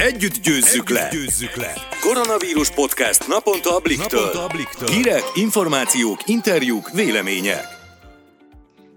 Együtt győzzük, Együtt le. győzzük le! Koronavírus podcast naponta a Bliktől. Naponta a Bliktől. Hírek, információk, interjúk, vélemények.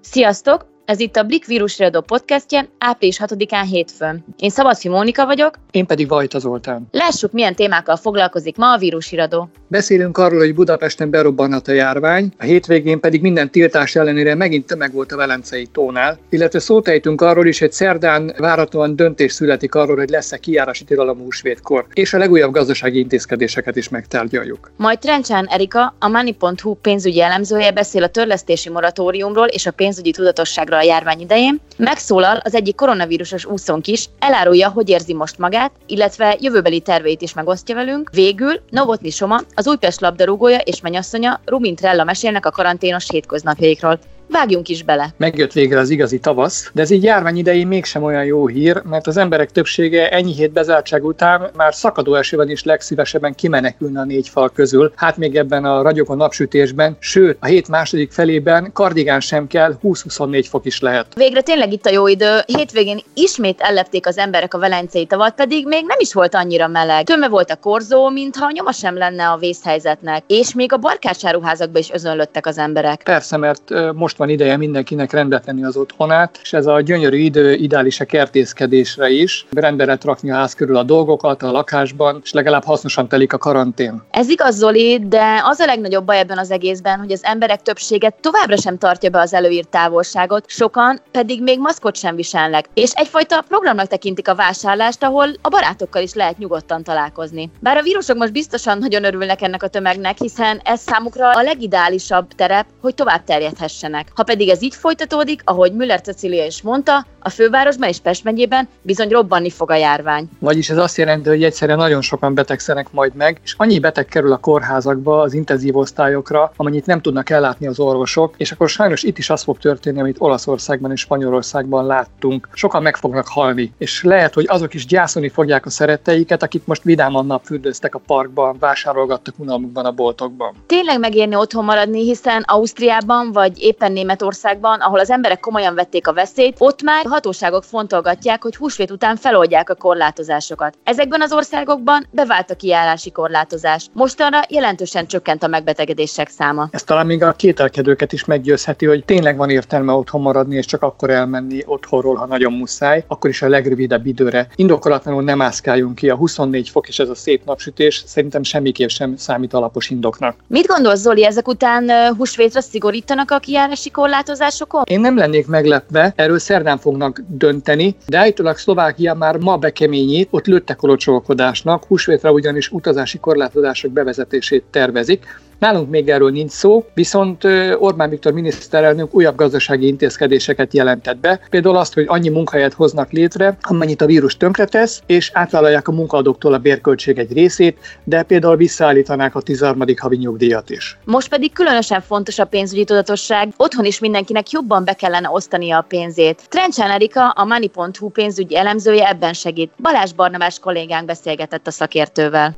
Sziasztok! Ez itt a Blik vírusreadó podcastje, április 6-án hétfőn. Én Szabadfi Mónika vagyok. Én pedig Vajta Zoltán. Lássuk, milyen témákkal foglalkozik ma a vírusiradó. Beszélünk arról, hogy Budapesten berobbannat a járvány, a hétvégén pedig minden tiltás ellenére megint tömeg volt a Velencei tónál, illetve szót ejtünk arról is, hogy szerdán várhatóan döntés születik arról, hogy lesz-e kijárási tilalom húsvétkor, és a legújabb gazdasági intézkedéseket is megtárgyaljuk. Majd Trencsán Erika, a Money.hu pénzügyi elemzője beszél a törlesztési moratóriumról és a pénzügyi tudatosságról a járvány idején. Megszólal az egyik koronavírusos úszónk is, elárulja, hogy érzi most magát, illetve jövőbeli terveit is megosztja velünk. Végül Novotny Soma, az Újpest labdarúgója és menyasszonya Rubin Trella mesélnek a karanténos hétköznapjaikról. Vágjunk is bele. Megjött végre az igazi tavasz, de ez így járvány idején mégsem olyan jó hír, mert az emberek többsége ennyi hét bezártság után már szakadó esőben is legszívesebben kimenekülne a négy fal közül. Hát még ebben a ragyogó napsütésben, sőt a hét második felében kardigán sem kell, 20-24 fok is lehet. Végre tényleg itt a jó idő. Hétvégén ismét ellepték az emberek a velencei tavat, pedig még nem is volt annyira meleg. Töme volt a korzó, mintha nyoma sem lenne a vészhelyzetnek, és még a barkácsáruházakba is özönlöttek az emberek. Persze, mert most van ideje mindenkinek rendetlenni az otthonát, és ez a gyönyörű idő ideális a kertészkedésre is. Rendbe lehet rakni a ház körül a dolgokat a lakásban, és legalább hasznosan telik a karantén. Ez igaz, Zoli, de az a legnagyobb baj ebben az egészben, hogy az emberek többsége továbbra sem tartja be az előírt távolságot, sokan pedig még maszkot sem viselnek, és egyfajta programnak tekintik a vásárlást, ahol a barátokkal is lehet nyugodtan találkozni. Bár a vírusok most biztosan nagyon örülnek ennek a tömegnek, hiszen ez számukra a legideálisabb terep, hogy tovább terjedhessenek. Ha pedig ez így folytatódik, ahogy Müller Cecilia is mondta, a fővárosban és Pest megyében bizony robbanni fog a járvány. Vagyis ez azt jelenti, hogy egyszerűen nagyon sokan betegszenek majd meg, és annyi beteg kerül a kórházakba, az intenzív osztályokra, amennyit nem tudnak ellátni az orvosok, és akkor sajnos itt is az fog történni, amit Olaszországban és Spanyolországban láttunk. Sokan meg fognak halni, és lehet, hogy azok is gyászolni fogják a szeretteiket, akik most vidáman napfürdöztek a parkban, vásárolgattak unalmukban a boltokban. Tényleg megérni otthon maradni, hiszen Ausztriában vagy éppen Németországban, ahol az emberek komolyan vették a veszélyt, ott már a hatóságok fontolgatják, hogy húsvét után feloldják a korlátozásokat. Ezekben az országokban bevált a kijárási korlátozás. Mostanra jelentősen csökkent a megbetegedések száma. Ez talán még a kételkedőket is meggyőzheti, hogy tényleg van értelme otthon maradni, és csak akkor elmenni otthonról, ha nagyon muszáj, akkor is a legrövidebb időre. Indokolatlanul nem mászkáljunk ki, a 24 fok és ez a szép napsütés szerintem semmiképp sem számít alapos indoknak. Mit gondolsz, Zoli, ezek után húsvétra szigorítanak a kijárási korlátozásokon? Én nem lennék meglepve, erről szerdán fognak dönteni, de állítólag Szlovákia már ma bekeményít, ott lőttek olocsolkodásnak, húsvétra ugyanis utazási korlátozások bevezetését tervezik. Nálunk még erről nincs szó, viszont Orbán Viktor miniszterelnök újabb gazdasági intézkedéseket jelentett be. Például azt, hogy annyi munkahelyet hoznak létre, amennyit a vírus tönkretesz, és átvállalják a munkaadóktól a bérköltség egy részét, de például visszaállítanák a 13. havi nyugdíjat is. Most pedig különösen fontos a pénzügyi tudatosság. Otthon is mindenkinek jobban be kellene osztania a pénzét. Trencsán Erika, a Money.hu pénzügyi elemzője ebben segít. Balázs Barnabás kollégánk beszélgetett a szakértővel.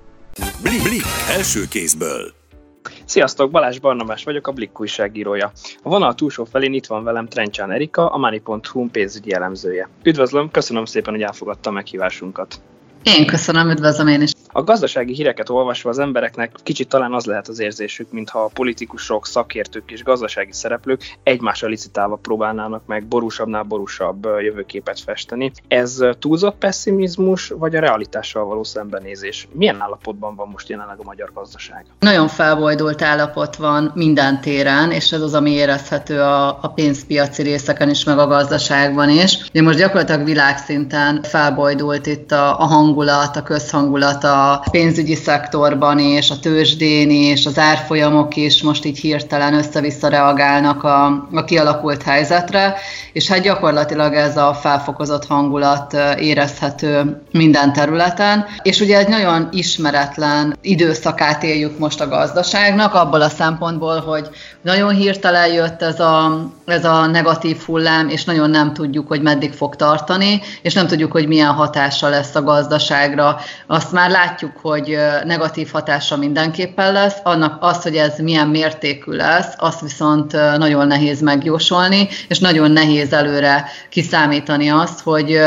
Blik, blik első kézből. Sziasztok, Balázs Barnabás vagyok, a Blik újságírója. A vonal túlsó felén itt van velem Trencsán Erika, a Money.hu pénzügyi elemzője. Üdvözlöm, köszönöm szépen, hogy elfogadta a meghívásunkat. Én köszönöm, üdvözlöm én is. A gazdasági híreket olvasva az embereknek kicsit talán az lehet az érzésük, mintha a politikusok, szakértők és gazdasági szereplők egymással licitálva próbálnának meg borúsabbnál borúsabb jövőképet festeni. Ez túlzott pessimizmus, vagy a realitással való szembenézés? Milyen állapotban van most jelenleg a magyar gazdaság? Nagyon felbojdult állapot van minden téren, és ez az, ami érezhető a, a pénzpiaci részeken is, meg a gazdaságban is. De most gyakorlatilag világszinten felbojdult itt a, a hangulat, a közhangulat a pénzügyi szektorban és a tőzsdén és az árfolyamok is most így hirtelen össze-vissza reagálnak a, a kialakult helyzetre, és hát gyakorlatilag ez a felfokozott hangulat érezhető minden területen, és ugye egy nagyon ismeretlen időszakát éljük most a gazdaságnak, abból a szempontból, hogy nagyon hirtelen jött ez a, ez a negatív hullám, és nagyon nem tudjuk, hogy meddig fog tartani, és nem tudjuk, hogy milyen hatása lesz a gazdaságra. Azt már látjuk, látjuk, hogy negatív hatása mindenképpen lesz, annak az, hogy ez milyen mértékű lesz, azt viszont nagyon nehéz megjósolni, és nagyon nehéz előre kiszámítani azt, hogy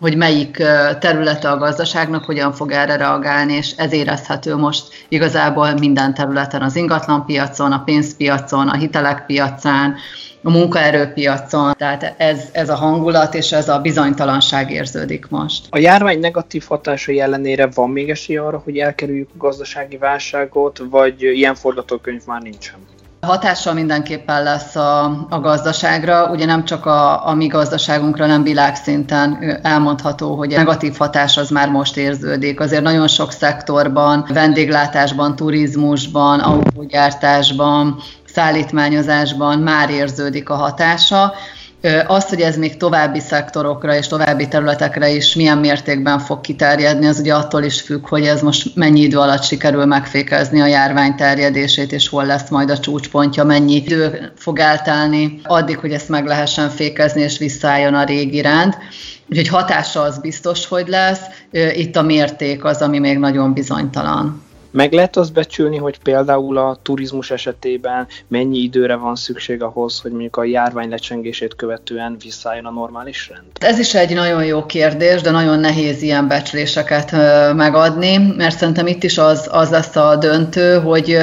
hogy melyik területe a gazdaságnak hogyan fog erre reagálni, és ez érezhető most igazából minden területen, az ingatlanpiacon, a pénzpiacon, a hitelek piacán, a munkaerőpiacon, tehát ez, ez a hangulat és ez a bizonytalanság érződik most. A járvány negatív hatásai ellenére van még esély arra, hogy elkerüljük a gazdasági válságot, vagy ilyen forgatókönyv már nincsen? Hatással mindenképpen lesz a, a gazdaságra, ugye nem csak a, a mi gazdaságunkra, nem világszinten elmondható, hogy a negatív hatás az már most érződik. Azért nagyon sok szektorban, vendéglátásban, turizmusban, autógyártásban, szállítmányozásban már érződik a hatása. Azt, hogy ez még további szektorokra és további területekre is milyen mértékben fog kiterjedni, az ugye attól is függ, hogy ez most mennyi idő alatt sikerül megfékezni a járvány terjedését, és hol lesz majd a csúcspontja, mennyi idő fog eltelni addig, hogy ezt meg lehessen fékezni, és visszaálljon a régi rend. Úgyhogy hatása az biztos, hogy lesz, itt a mérték az, ami még nagyon bizonytalan. Meg lehet azt becsülni, hogy például a turizmus esetében mennyi időre van szükség ahhoz, hogy mondjuk a járvány lecsengését követően visszajön a normális rend? Ez is egy nagyon jó kérdés, de nagyon nehéz ilyen becsléseket megadni, mert szerintem itt is az, az lesz a döntő, hogy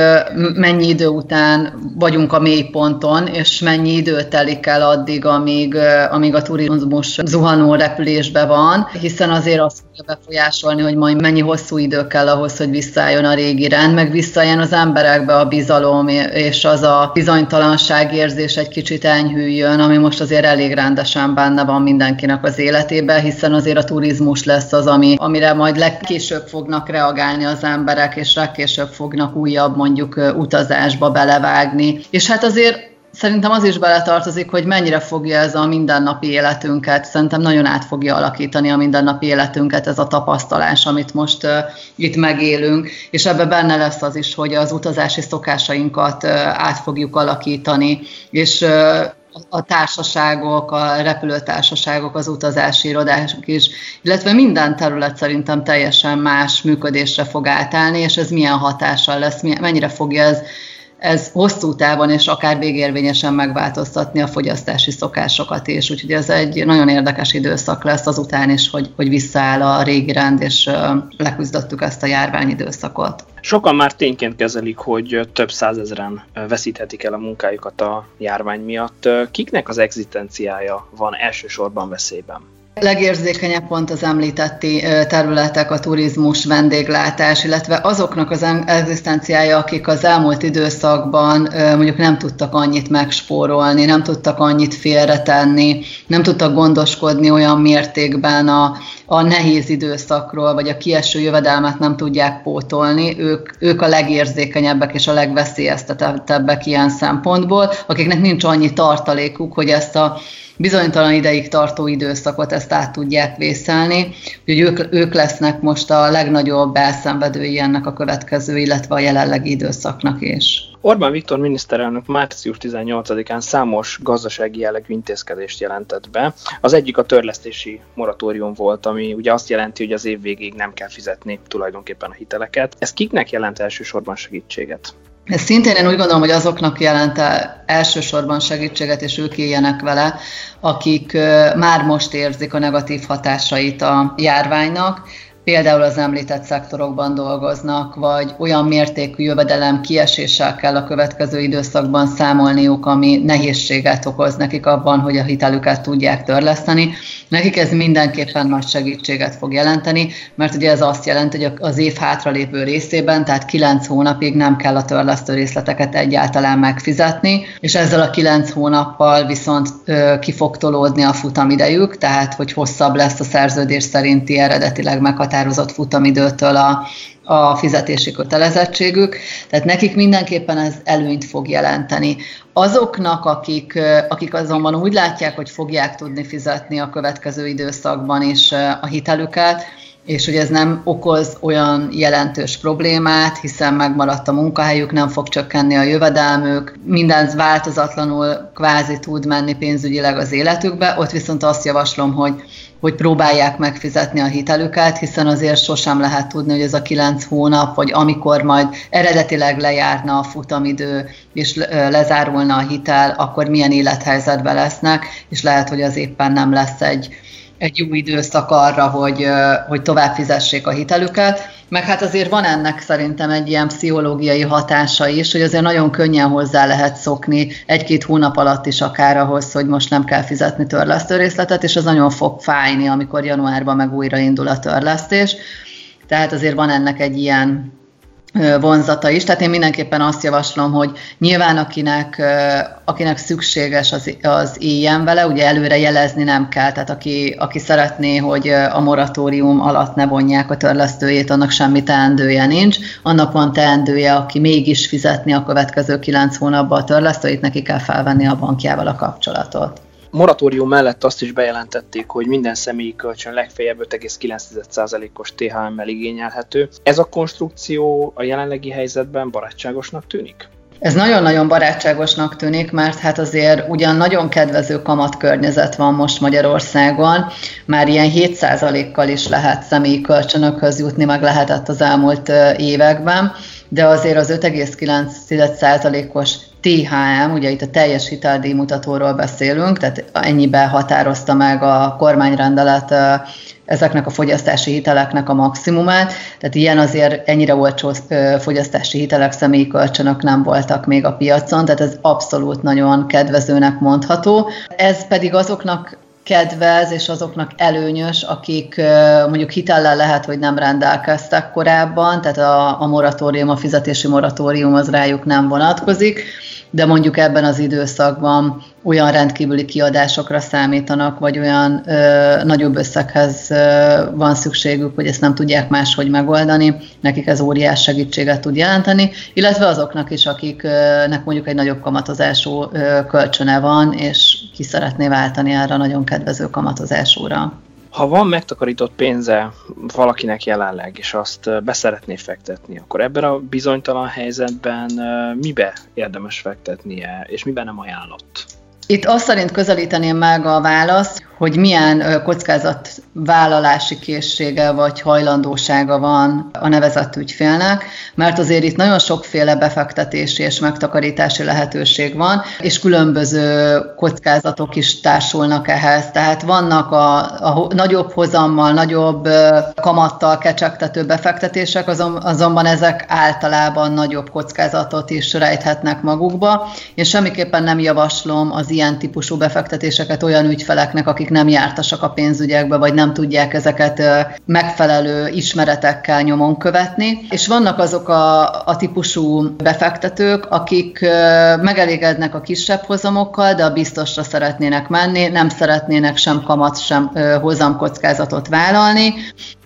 mennyi idő után vagyunk a mélyponton, és mennyi idő telik el addig, amíg, amíg a turizmus zuhanó repülésbe van, hiszen azért azt fogja befolyásolni, hogy majd mennyi hosszú idő kell ahhoz, hogy visszajön a régi rend, meg visszajön az emberekbe a bizalom, és az a bizonytalanság érzés egy kicsit enyhüljön, ami most azért elég rendesen benne van mindenkinek az életében, hiszen azért a turizmus lesz az, ami, amire majd legkésőbb fognak reagálni az emberek, és legkésőbb fognak újabb mondjuk utazásba belevágni. És hát azért Szerintem az is beletartozik, hogy mennyire fogja ez a mindennapi életünket, szerintem nagyon át fogja alakítani a mindennapi életünket ez a tapasztalás, amit most uh, itt megélünk, és ebbe benne lesz az is, hogy az utazási szokásainkat uh, át fogjuk alakítani, és uh, a társaságok, a repülőtársaságok, az utazási irodások is, illetve minden terület szerintem teljesen más működésre fog átállni, és ez milyen hatással lesz, mennyire fogja ez ez hosszú távon és akár végérvényesen megváltoztatni a fogyasztási szokásokat is. Úgyhogy ez egy nagyon érdekes időszak lesz azután is, hogy, hogy visszaáll a régi rend, és leküzdöttük ezt a járványidőszakot. Sokan már tényként kezelik, hogy több százezren veszíthetik el a munkájukat a járvány miatt. Kiknek az egzisztenciája van elsősorban veszélyben? Legérzékenyebb pont az említetti területek, a turizmus, vendéglátás, illetve azoknak az egzisztenciája, akik az elmúlt időszakban mondjuk nem tudtak annyit megspórolni, nem tudtak annyit félretenni, nem tudtak gondoskodni olyan mértékben a, a nehéz időszakról, vagy a kieső jövedelmet nem tudják pótolni, ők, ők a legérzékenyebbek és a legveszélyeztetettebbek ilyen szempontból, akiknek nincs annyi tartalékuk, hogy ezt a bizonytalan ideig tartó időszakot ezt át tudják vészelni. Úgyhogy ők, ők lesznek most a legnagyobb elszenvedői ennek a következő, illetve a jelenlegi időszaknak is. Orbán Viktor miniszterelnök március 18-án számos gazdasági jellegű intézkedést jelentett be. Az egyik a törlesztési moratórium volt, ami ugye azt jelenti, hogy az év végéig nem kell fizetni tulajdonképpen a hiteleket. Ez kiknek jelent elsősorban segítséget? Ez szintén én úgy gondolom, hogy azoknak jelent elsősorban segítséget, és ők éljenek vele, akik már most érzik a negatív hatásait a járványnak, például az említett szektorokban dolgoznak, vagy olyan mértékű jövedelem kieséssel kell a következő időszakban számolniuk, ami nehézséget okoz nekik abban, hogy a hitelüket tudják törleszteni. Nekik ez mindenképpen nagy segítséget fog jelenteni, mert ugye ez azt jelenti, hogy az év hátralépő részében, tehát 9 hónapig nem kell a törlesztő részleteket egyáltalán megfizetni, és ezzel a 9 hónappal viszont ki fog tolódni a futamidejük, tehát hogy hosszabb lesz a szerződés szerinti eredetileg meghatározott meghatározott futamidőtől a, a fizetési kötelezettségük, tehát nekik mindenképpen ez előnyt fog jelenteni. Azoknak, akik, akik azonban úgy látják, hogy fogják tudni fizetni a következő időszakban is a hitelüket, és hogy ez nem okoz olyan jelentős problémát, hiszen megmaradt a munkahelyük, nem fog csökkenni a jövedelmük, minden változatlanul kvázi tud menni pénzügyileg az életükbe, ott viszont azt javaslom, hogy hogy próbálják megfizetni a hitelüket, hiszen azért sosem lehet tudni, hogy ez a kilenc hónap, vagy amikor majd eredetileg lejárna a futamidő, és lezárulna a hitel, akkor milyen élethelyzetben lesznek, és lehet, hogy az éppen nem lesz egy, egy jó időszak arra, hogy, hogy tovább fizessék a hitelüket. Meg hát azért van ennek szerintem egy ilyen pszichológiai hatása is, hogy azért nagyon könnyen hozzá lehet szokni egy-két hónap alatt is akár ahhoz, hogy most nem kell fizetni törlesztőrészletet, és az nagyon fog fájni, amikor januárban meg újraindul a törlesztés. Tehát azért van ennek egy ilyen vonzata is. Tehát én mindenképpen azt javaslom, hogy nyilván akinek, akinek szükséges az, az éljen vele, ugye előre jelezni nem kell, tehát aki, aki szeretné, hogy a moratórium alatt ne vonják a törlesztőjét, annak semmi teendője nincs. Annak van teendője, aki mégis fizetni a következő kilenc hónapban a törlesztőjét, neki kell felvenni a bankjával a kapcsolatot moratórium mellett azt is bejelentették, hogy minden személyi kölcsön legfeljebb 5,9%-os THM-mel igényelhető. Ez a konstrukció a jelenlegi helyzetben barátságosnak tűnik? Ez nagyon-nagyon barátságosnak tűnik, mert hát azért ugyan nagyon kedvező kamatkörnyezet van most Magyarországon, már ilyen 7%-kal is lehet személyi kölcsönökhöz jutni, meg lehetett az elmúlt években, de azért az 5,9%-os THM, ugye itt a teljes hiteldíjmutatóról beszélünk, tehát ennyibe határozta meg a kormányrendelet ezeknek a fogyasztási hiteleknek a maximumát, tehát ilyen azért ennyire olcsó fogyasztási hitelek, személyi kölcsönök nem voltak még a piacon, tehát ez abszolút nagyon kedvezőnek mondható. Ez pedig azoknak kedvez, és azoknak előnyös, akik mondjuk hitellel lehet, hogy nem rendelkeztek korábban, tehát a, a moratórium, a fizetési moratórium az rájuk nem vonatkozik, de mondjuk ebben az időszakban olyan rendkívüli kiadásokra számítanak, vagy olyan ö, nagyobb összeghez ö, van szükségük, hogy ezt nem tudják máshogy megoldani, nekik ez óriás segítséget tud jelenteni, illetve azoknak is, akiknek mondjuk egy nagyobb kamatozású ö, kölcsöne van, és ki szeretné váltani erre a nagyon kedvező kamatozásúra. Ha van megtakarított pénze valakinek jelenleg, és azt beszeretné fektetni, akkor ebben a bizonytalan helyzetben mibe érdemes fektetnie, és miben nem ajánlott? Itt azt szerint közelíteném meg a választ, hogy milyen kockázatvállalási készsége vagy hajlandósága van a nevezett ügyfélnek, mert azért itt nagyon sokféle befektetési és megtakarítási lehetőség van, és különböző kockázatok is társulnak ehhez. Tehát vannak a, a nagyobb hozammal, nagyobb kamattal kecsegtető befektetések, azon, azonban ezek általában nagyobb kockázatot is rejthetnek magukba. Én semmiképpen nem javaslom az ilyen típusú befektetéseket olyan ügyfeleknek, akik nem jártasak a pénzügyekbe, vagy nem tudják ezeket megfelelő ismeretekkel nyomon követni. És vannak azok a, a típusú befektetők, akik megelégednek a kisebb hozamokkal, de a biztosra szeretnének menni, nem szeretnének sem kamat, sem hozamkockázatot vállalni.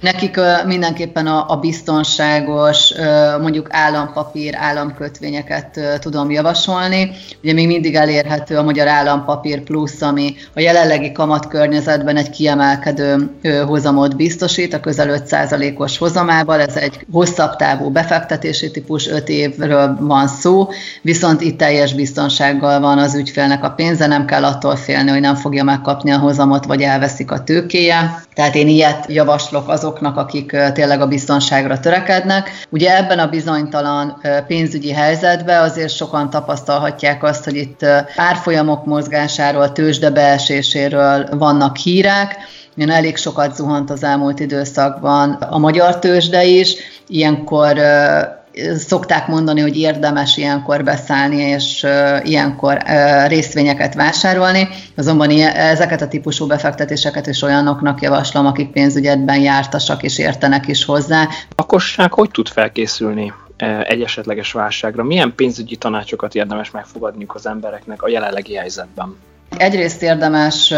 Nekik mindenképpen a, a biztonságos, mondjuk állampapír, államkötvényeket tudom javasolni. Ugye még mindig elérhető a Magyar Állampapír Plusz, ami a jelenlegi kamatkörnyezetben egy kiemelkedő hozamot biztosít, a közel 5%-os hozamával. Ez egy hosszabb távú befektetési típus, 5 évről van szó, viszont itt teljes biztonsággal van az ügyfélnek a pénze, nem kell attól félni, hogy nem fogja megkapni a hozamot, vagy elveszik a tőkéje. Tehát én ilyet javaslok azoknak, akik tényleg a biztonságra törekednek. Ugye ebben a bizonytalan pénzügyi helyzetben azért sokan tapasztalhatják azt, hogy itt árfolyamok mozgásáról, tőzsdebeeséséről vannak hírek, én elég sokat zuhant az elmúlt időszakban a magyar tőzsde is, ilyenkor szokták mondani, hogy érdemes ilyenkor beszállni, és ilyenkor részvényeket vásárolni, azonban ezeket a típusú befektetéseket is olyanoknak javaslom, akik pénzügyetben jártasak és értenek is hozzá. A lakosság hogy tud felkészülni egy esetleges válságra? Milyen pénzügyi tanácsokat érdemes megfogadniuk az embereknek a jelenlegi helyzetben? Egyrészt érdemes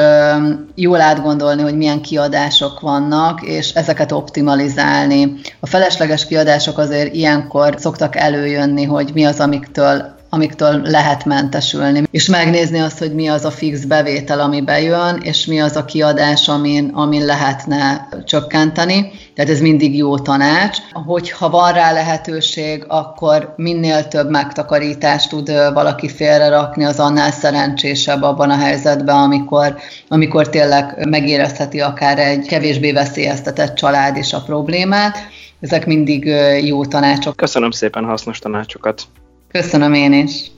jól átgondolni, hogy milyen kiadások vannak, és ezeket optimalizálni. A felesleges kiadások azért ilyenkor szoktak előjönni, hogy mi az, amiktől amiktől lehet mentesülni, és megnézni azt, hogy mi az a fix bevétel, ami bejön, és mi az a kiadás, amin, amin lehetne csökkenteni. Tehát ez mindig jó tanács. Hogyha van rá lehetőség, akkor minél több megtakarítást tud valaki félrerakni, az annál szerencsésebb abban a helyzetben, amikor, amikor tényleg megérezheti akár egy kevésbé veszélyeztetett család is a problémát. Ezek mindig jó tanácsok. Köszönöm szépen hasznos tanácsokat. Köszönöm én is.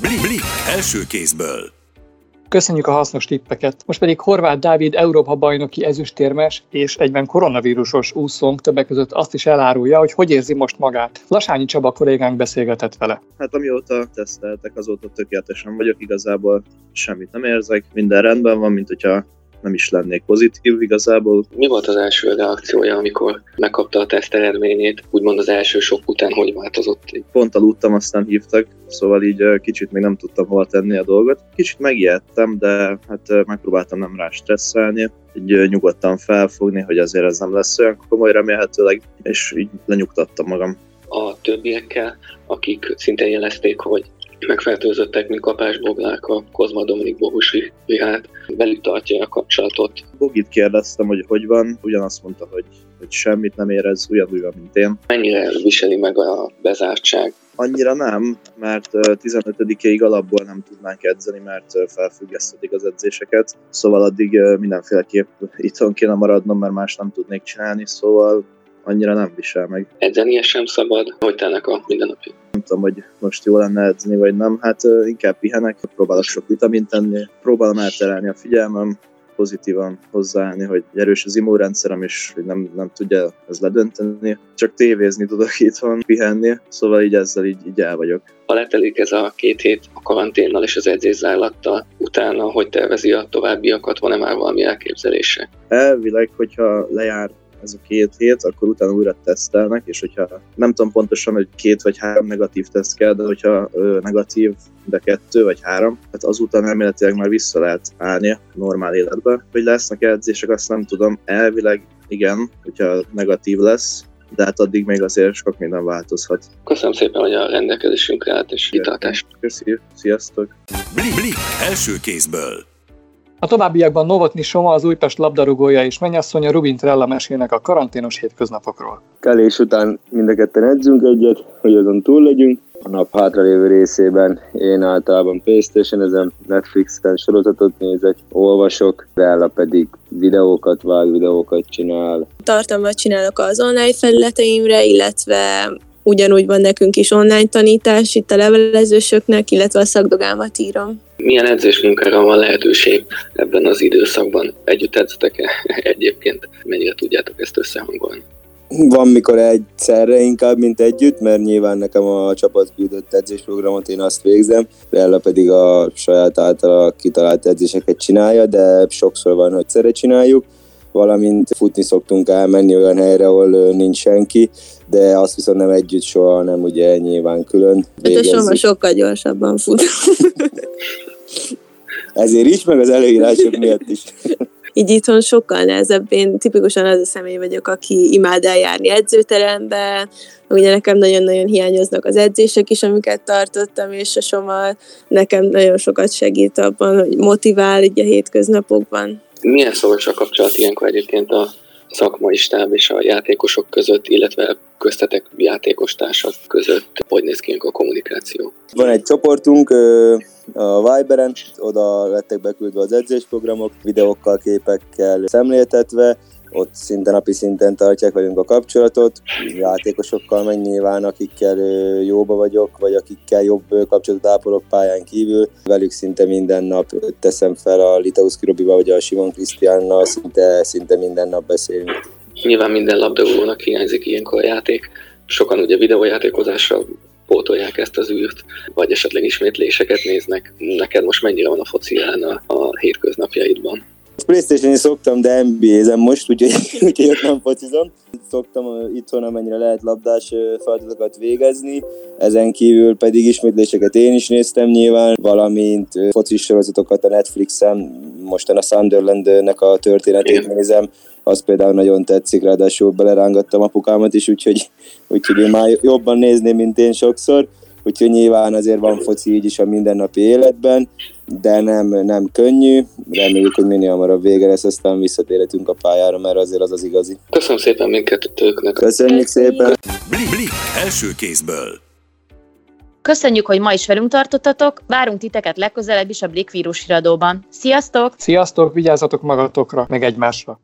Blik, blik első kézből. Köszönjük a hasznos tippeket. Most pedig Horváth Dávid Európa bajnoki ezüstérmes és egyben koronavírusos úszónk többek között azt is elárulja, hogy hogy érzi most magát. Lasányi Csaba kollégánk beszélgetett vele. Hát amióta teszteltek, azóta tökéletesen vagyok, igazából semmit nem érzek, minden rendben van, mint hogyha nem is lennék pozitív igazából. Mi volt az első reakciója, amikor megkapta a teszt eredményét? Úgymond az első sok után hogy változott? Pont aludtam, aztán hívtak, szóval így kicsit még nem tudtam hova tenni a dolgot. Kicsit megijedtem, de hát megpróbáltam nem rá stresszelni, így nyugodtan felfogni, hogy azért ez nem lesz olyan komoly remélhetőleg, és így lenyugtattam magam. A többiekkel, akik szintén jelezték, hogy megfertőzöttek, mint Kapás Boglák, a Kozma Dominik Bohusi Vihát, velük tartja a kapcsolatot. Bogit kérdeztem, hogy hogy van, ugyanazt mondta, hogy, hogy semmit nem érez, ugyanúgy van, mint én. Mennyire viseli meg a bezártság? Annyira nem, mert 15-ig alapból nem tudnánk edzeni, mert felfüggesztetik az edzéseket, szóval addig mindenféleképp itthon kéne maradnom, mert más nem tudnék csinálni, szóval annyira nem visel meg. Edzenie sem szabad, hogy telnek a mindennapja? Nem tudom, hogy most jó lenne edzeni, vagy nem. Hát inkább pihenek, próbálok sok vitamint tenni, próbálom elterelni a figyelmem, pozitívan hozzáállni, hogy erős az immunrendszerem, és hogy nem, nem tudja ez ledönteni. Csak tévézni tudok itthon, pihenni, szóval így ezzel így, így el vagyok. Ha letelik ez a két hét a karanténnal és az edzészárlattal, utána hogy tervezi a továbbiakat, van-e már valami elképzelése? Elvileg, hogyha lejár ez a két hét, akkor utána újra tesztelnek, és hogyha nem tudom pontosan, hogy két vagy három negatív teszt kell, de hogyha ö, negatív, de kettő vagy három, hát azután elméletileg már vissza lehet állni a normál életbe. Hogy lesznek edzések, azt nem tudom. Elvileg igen, hogyha negatív lesz, de hát addig még azért sok minden változhat. Köszönöm szépen, hogy a rendelkezésünkre állt, és kitartást. Köszönjük, sziasztok! Blik, blik, első kézből. A továbbiakban Novotny Soma, az Újpest labdarúgója és mennyasszonya Rubin Trella mesélnek a karanténos hétköznapokról. Kelés után mind a ketten edzünk egyet, hogy azon túl legyünk. A nap hátralévő részében én általában playstation ezen Netflixen sorozatot nézek, olvasok, Trella pedig videókat vág, videókat csinál. Tartalmat csinálok az online felületeimre, illetve ugyanúgy van nekünk is online tanítás itt a levelezősöknek, illetve a szakdogámat írom. Milyen edzésmunkára van lehetőség ebben az időszakban? Együtt edzetek-e egyébként? Mennyire tudjátok ezt összehangolni? Van, mikor egyszerre inkább, mint együtt, mert nyilván nekem a csapat küldött edzésprogramot, én azt végzem, Rella pedig a saját által kitalált edzéseket csinálja, de sokszor van, hogy egyszerre csináljuk valamint futni szoktunk elmenni olyan helyre, ahol nincs senki, de azt viszont nem együtt soha, nem ugye nyilván külön végezzük. Hát a sokkal gyorsabban fut. Ezért is, meg az előírások miatt is. Így itthon sokkal nehezebb. Én tipikusan az a személy vagyok, aki imád eljárni edzőterembe, ugye nekem nagyon-nagyon hiányoznak az edzések is, amiket tartottam, és a Soma nekem nagyon sokat segít abban, hogy motivál így a hétköznapokban. Milyen szoros a kapcsolat ilyenkor egyébként a szakmai stáb és a játékosok között, illetve köztetek játékostársak között? Hogy néz ki a kommunikáció? Van egy csoportunk a Viberen, oda lettek beküldve az edzésprogramok, videókkal, képekkel szemléltetve, ott szinte napi szinten tartják velünk a kapcsolatot, játékosokkal meg nyilván, akikkel jóba vagyok, vagy akikkel jobb kapcsolatot ápolok pályán kívül, velük szinte minden nap teszem fel a Litauszki Robival, vagy a Simon Krisztiánnal, szinte, szinte minden nap beszélünk. Nyilván minden labdarúgónak hiányzik ilyenkor a játék, sokan ugye videójátékozásra pótolják ezt az űrt, vagy esetleg ismétléseket néznek. Neked most mennyire van a foci a, a hétköznapjaidban? Playstation-i szoktam, de NBA-zem most, úgyhogy, úgyhogy ott nem focizom. Szoktam itthon, amennyire lehet labdás feladatokat végezni, ezen kívül pedig ismétléseket én is néztem nyilván, valamint focis sorozatokat a Netflixen, mostan a Sunderlandnek a történetét nézem, az például nagyon tetszik, ráadásul belerángattam apukámat is, úgyhogy, úgyhogy én már jobban nézném, mint én sokszor. Úgyhogy nyilván azért van foci így is a mindennapi életben, de nem, nem könnyű. Reméljük, hogy minél hamarabb vége lesz, aztán visszatérhetünk a pályára, mert azért az az igazi. Köszönöm szépen mindkettőknek. Köszönjük szépen! Blik, Blik első kézből. Köszönjük, hogy ma is velünk tartottatok, várunk titeket legközelebb is a Blik vírus. Sziasztok! Sziasztok, vigyázzatok magatokra, meg egymásra!